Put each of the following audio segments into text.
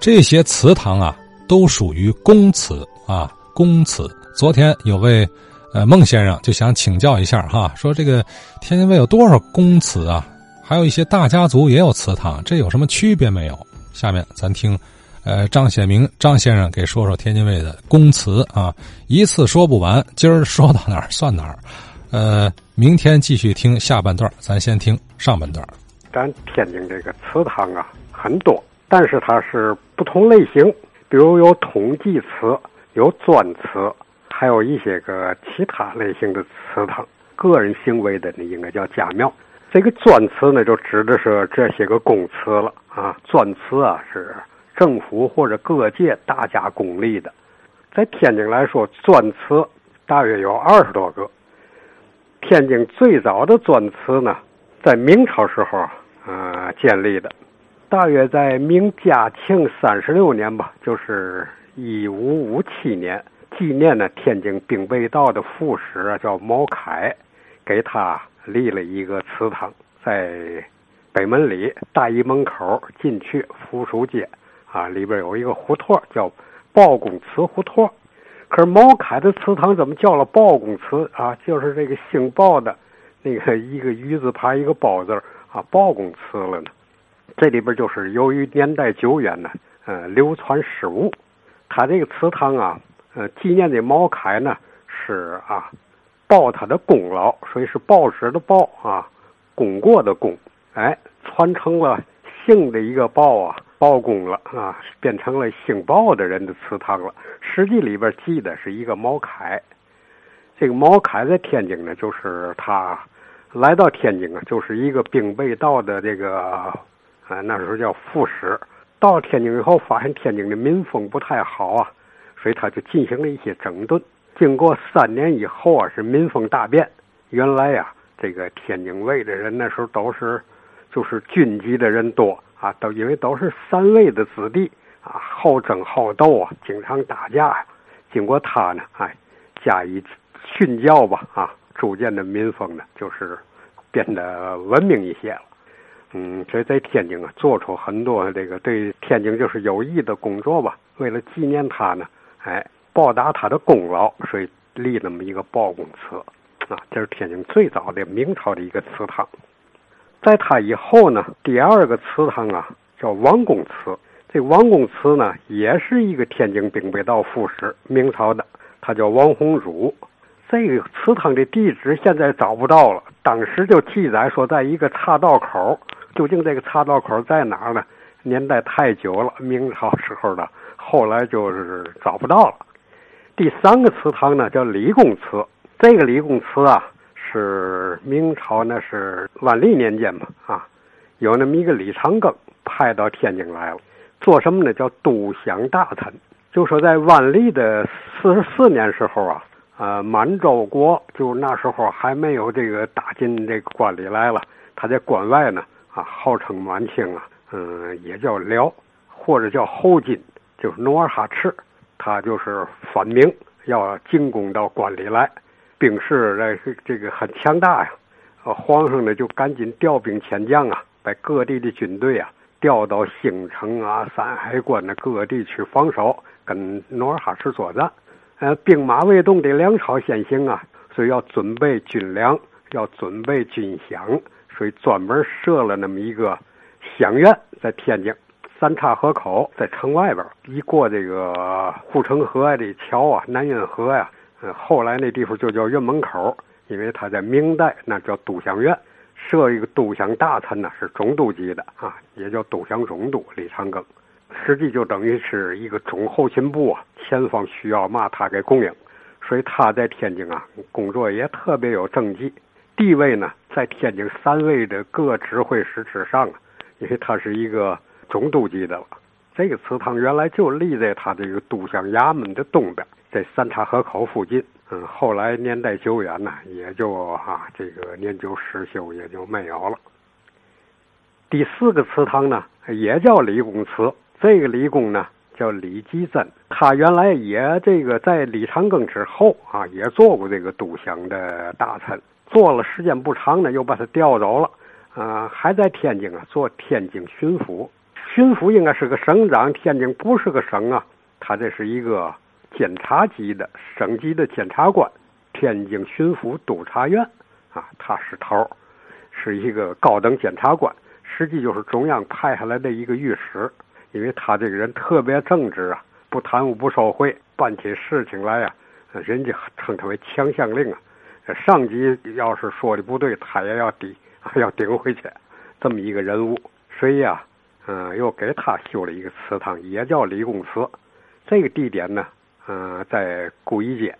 这些祠堂啊，都属于公祠啊，公祠。昨天有位呃孟先生就想请教一下哈，说这个天津卫有多少公祠啊？还有一些大家族也有祠堂，这有什么区别没有？下面咱听，呃张显明张先生给说说天津卫的公祠啊，一次说不完，今儿说到哪儿算哪儿，呃，明天继续听下半段，咱先听上半段。咱天津这个祠堂啊很多，但是它是不同类型，比如有统计词，有专词，还有一些个其他类型的祠堂。个人行为的呢，应该叫家庙。这个专词呢，就指的是这些个公祠了啊。专词啊，是政府或者各界大家公立的。在天津来说，专词大约有二十多个。天津最早的专词呢，在明朝时候啊建立的，大约在明嘉庆三十六年吧，就是一五五七年，纪念呢天津兵备道的副使啊，叫毛凯，给他。立了一个祠堂，在北门里大义门口进去扶书街啊，里边有一个胡同叫报公祠胡同。可是毛凯的祠堂怎么叫了报公祠啊？就是这个姓鲍的那个一个鱼字旁一个包字啊，报公祠了呢。这里边就是由于年代久远呢，呃，流传失误。他这个祠堂啊，呃，纪念的毛凯呢是啊。报他的功劳，所以是报纸的报啊，功过的功，哎，传承了姓的一个报啊，报功了啊，变成了姓报的人的祠堂了。实际里边记的是一个毛凯，这个毛凯在天津呢，就是他来到天津啊，就是一个兵备道的这个啊，那时候叫副使。到天津以后，发现天津的民风不太好啊，所以他就进行了一些整顿。经过三年以后啊，是民风大变。原来呀，这个天津卫的人那时候都是，就是军籍的人多啊，都因为都是三卫的子弟啊，好争好斗啊，经常打架呀。经过他呢，哎，加以训教吧，啊，逐渐的民风呢，就是变得文明一些了。嗯，所以在天津啊，做出很多这个对天津就是有益的工作吧。为了纪念他呢，哎。报答他的功劳，所以立那么一个报功祠，啊，这是天津最早的明朝的一个祠堂。在他以后呢，第二个祠堂啊叫王公祠。这王公祠呢，也是一个天津兵备道副使，明朝的，他叫王洪儒。这个祠堂的地址现在找不到了，当时就记载说在一个岔道口，究竟这个岔道口在哪儿呢？年代太久了，明朝时候的，后来就是找不到了。第三个祠堂呢，叫李公祠。这个李公祠啊，是明朝那是万历年间吧啊，有那么一个李长庚派到天津来了，做什么呢？叫督饷大臣。就说在万历的四十四年时候啊，呃，满洲国就那时候还没有这个打进这个关里来了，他在关外呢啊，号称满清啊，嗯，也叫辽或者叫后金，就是努尔哈赤。他就是反明，要进攻到关里来，兵势这这个很强大呀。呃，皇上呢就赶紧调兵遣将啊，把各地的军队啊调到兴城啊、山海关的各地去防守，跟努尔哈赤作战。呃，兵马未动的粮草先行啊，所以要准备军粮，要准备军饷，所以专门设了那么一个饷院在天津。三岔河口在城外边，一过这个护城河的桥啊，南运河呀，嗯，后来那地方就叫院门口，因为他在明代那叫都饷院，设一个都饷大臣呢，是总督级的啊，也叫都饷总督李长庚，实际就等于是一个总后勤部啊，前方需要嘛他给供应，所以他在天津啊工作也特别有政绩，地位呢在天津三位的各指挥使之上啊，因为他是一个。总督级的了，这个祠堂原来就立在他这个都乡衙门的东边，在三岔河口附近。嗯，后来年代久远呢，也就哈这个年久失修，也就没有了。第四个祠堂呢，也叫李公祠。这个李公呢，叫李继珍，他原来也这个在李长庚之后啊，也做过这个督饷的大臣，做了时间不长呢，又把他调走了。啊，还在天津啊，做天津巡抚。巡抚应该是个省长，天津不是个省啊，他这是一个监察级的省级的检察官，天津巡抚督察院。啊，他是头是一个高等检察官，实际就是中央派下来的一个御史，因为他这个人特别正直啊，不贪污不受贿，办起事情来呀，人家称他为强项令啊，上级要是说的不对，他也要顶，要顶回去，这么一个人物，所以呀。嗯，又给他修了一个祠堂，也叫李公祠。这个地点呢，嗯，在古一街。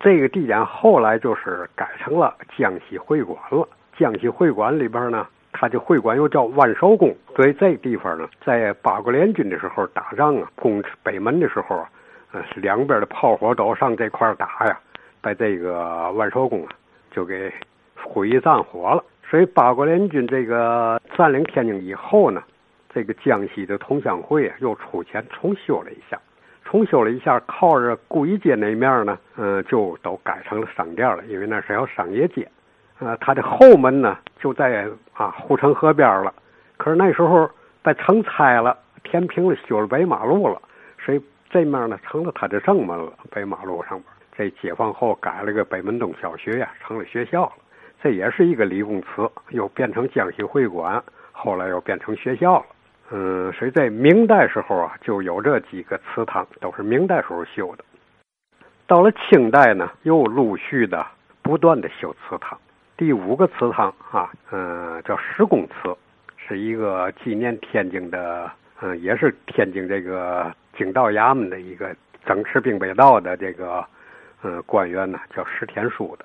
这个地点后来就是改成了江西会馆了。江西会馆里边呢，它的会馆又叫万寿宫。所以这个地方呢，在八国联军的时候打仗啊，攻北门的时候啊，呃，两边的炮火都上这块打呀，把这个万寿宫啊就给毁于战火了。所以八国联军这个占领天津以后呢。这个江西的同乡会啊，又出钱重修了一下，重修了一下，靠着顾一街那面呢，嗯，就都改成了商店了，因为那是条商业街。呃，它的后门呢，就在啊护城河边了。可是那时候把城拆了，填平了，修了北马路了，所以这面呢成了它的正门了。北马路上边，这解放后改了个北门东小学呀，成了学校了。这也是一个理工祠，又变成江西会馆，后来又变成学校了。嗯，所以在明代时候啊，就有这几个祠堂，都是明代时候修的。到了清代呢，又陆续的不断的修祠堂。第五个祠堂啊，嗯，叫石公祠，是一个纪念天津的，嗯，也是天津这个警道衙门的一个整治并北道的这个，嗯，官员呢，叫石天书的。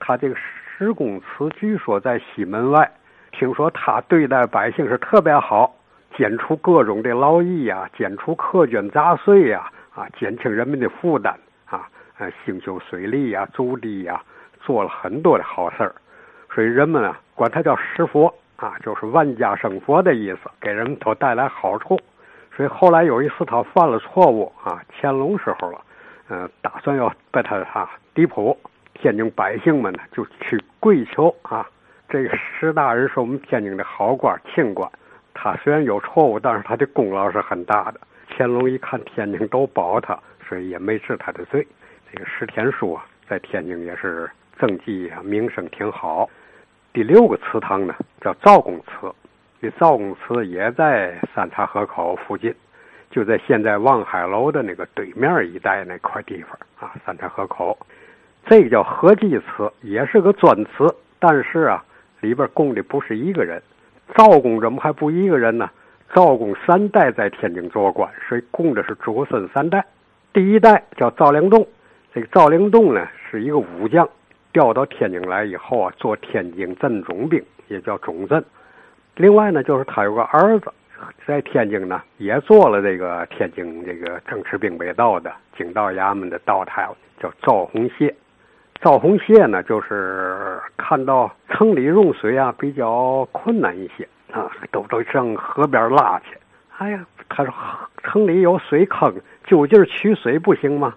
他这个石公祠据说在西门外，听说他对待百姓是特别好。减除各种的劳役呀，减除苛捐杂税呀，啊，减轻人民的负担啊，呃，兴修水利呀、筑堤呀，做了很多的好事儿，所以人们啊，管他叫十佛啊，就是万家生佛的意思，给人们都带来好处。所以后来有一次他犯了错误啊，乾隆时候了，嗯，打算要把他啊地普，天津百姓们呢就去跪求啊，这个石大人是我们天津的好官、清官。他虽然有错误，但是他的功劳是很大的。乾隆一看天津都保他，所以也没治他的罪。这个石田书啊，在天津也是政绩啊，名声挺好。第六个祠堂呢，叫赵公祠。这赵公祠也在三岔河口附近，就在现在望海楼的那个对面一带那块地方啊。三岔河口，这个叫合济祠，也是个砖祠，但是啊，里边供的不是一个人。赵公怎么还不一个人呢？赵公三代在天津做官，所以供的是祖孙三代。第一代叫赵灵栋，这个赵灵栋呢是一个武将，调到天津来以后啊，做天津镇总兵，也叫总镇。另外呢，就是他有个儿子，在天津呢也做了这个天津这个正持兵北道的警道衙门的道台，叫赵洪谢。赵洪谢呢，就是看到城里用水啊比较困难一些啊，都都上河边拉去。哎呀，他说城里有水坑，就近取水不行吗？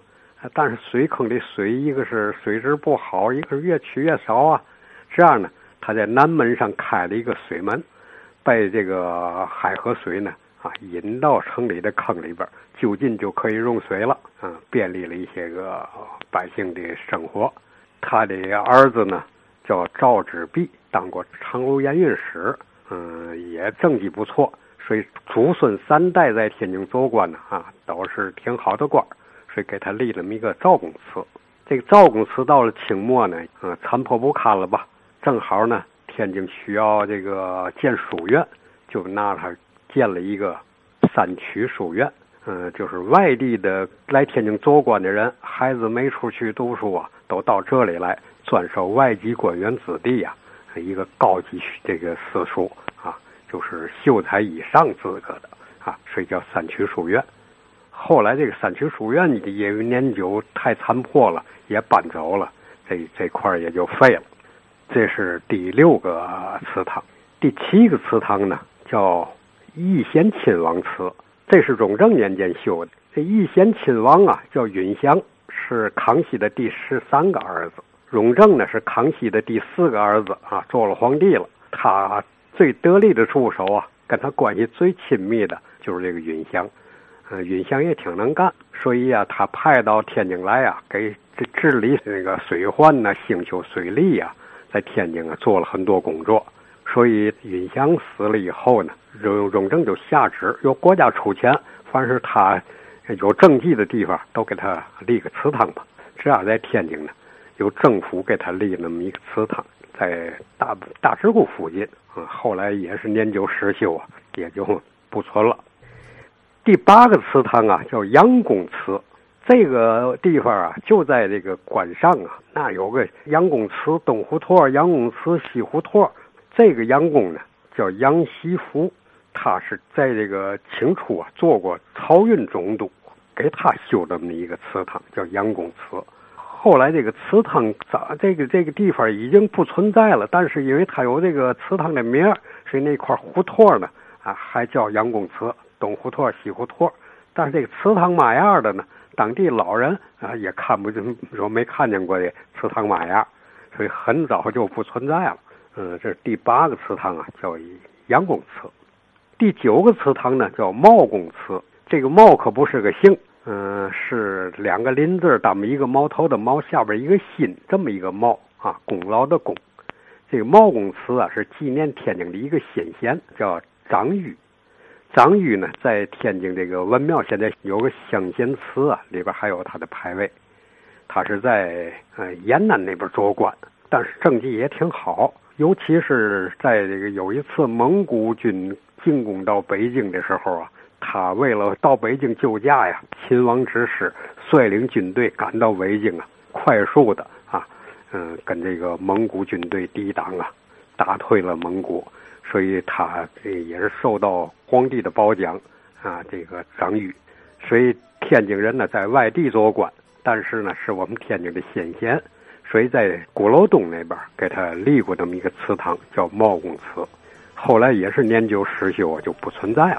但是水坑的水，一个是水质不好，一个是越取越少啊。这样呢，他在南门上开了一个水门，把这个海河水呢啊引到城里的坑里边，就近就可以用水了，啊，便利了一些个百姓的生活。他的儿子呢，叫赵之弼，当过长路盐运使，嗯，也政绩不错，所以祖孙三代在天津做官呢，啊，都是挺好的官，所以给他立了么一个赵公祠。这个赵公祠到了清末呢，嗯，残破不堪了吧？正好呢，天津需要这个建书院，就拿它建了一个三区书院。嗯，就是外地的来天津做官的人，孩子没出去读书啊，都到这里来专收外籍官员子弟呀，一个高级这个私塾啊，就是秀才以上资格的啊，所以叫三区书院。后来这个三区书院的因为年久太残破了，也搬走了，这这块也就废了。这是第六个祠堂，第七个祠堂呢叫义贤亲王祠。这是雍正年间修的。这义贤亲王啊，叫允祥，是康熙的第十三个儿子。雍正呢，是康熙的第四个儿子啊，做了皇帝了。他最得力的助手啊，跟他关系最亲密的就是这个允祥。嗯，允祥也挺能干，所以啊，他派到天津来啊，给治理那个水患呐、兴修水利呀，在天津啊做了很多工作。所以允祥死了以后呢，雍雍正就下旨，由国家出钱，凡是他有政绩的地方，都给他立个祠堂吧。这样在天津呢，由政府给他立那么一个祠堂，在大大智库附近。嗯，后来也是年久失修啊，也就不存了。第八个祠堂啊，叫杨公祠。这个地方啊，就在这个关上啊，那有个杨公祠东胡同、杨公祠西胡同。这个杨公呢，叫杨锡福，他是在这个清初啊做过漕运总督，给他修这么一个祠堂，叫杨公祠。后来这个祠堂咋这个这个地方已经不存在了，但是因为它有这个祠堂的名所以那块胡同呢啊还叫杨公祠，东胡同、西胡同。但是这个祠堂嘛样的呢，当地老人啊也看不见，说没看见过这祠堂嘛样，所以很早就不存在了。嗯，这是第八个祠堂啊，叫杨公祠。第九个祠堂呢，叫茂公祠。这个茂可不是个姓，嗯，是两个林字，当一个毛头的毛，下边一个心，这么一个茂啊，功劳的功。这个茂公祠啊，是纪念天津的一个先贤，叫张玉。张玉呢，在天津这个文庙现在有个乡贤祠啊，里边还有他的牌位。他是在呃延安那边做官，但是政绩也挺好。尤其是在这个有一次蒙古军进攻到北京的时候啊，他为了到北京救驾呀，秦王指使率领军队赶到北京啊，快速的啊，嗯，跟这个蒙古军队抵挡啊，打退了蒙古，所以他这也是受到皇帝的褒奖啊，这个张玉，所以天津人呢在外地做官，但是呢是我们天津的先贤。所以在鼓楼东那边给他立过这么一个祠堂，叫茂公祠，后来也是年久失修，就不存在了。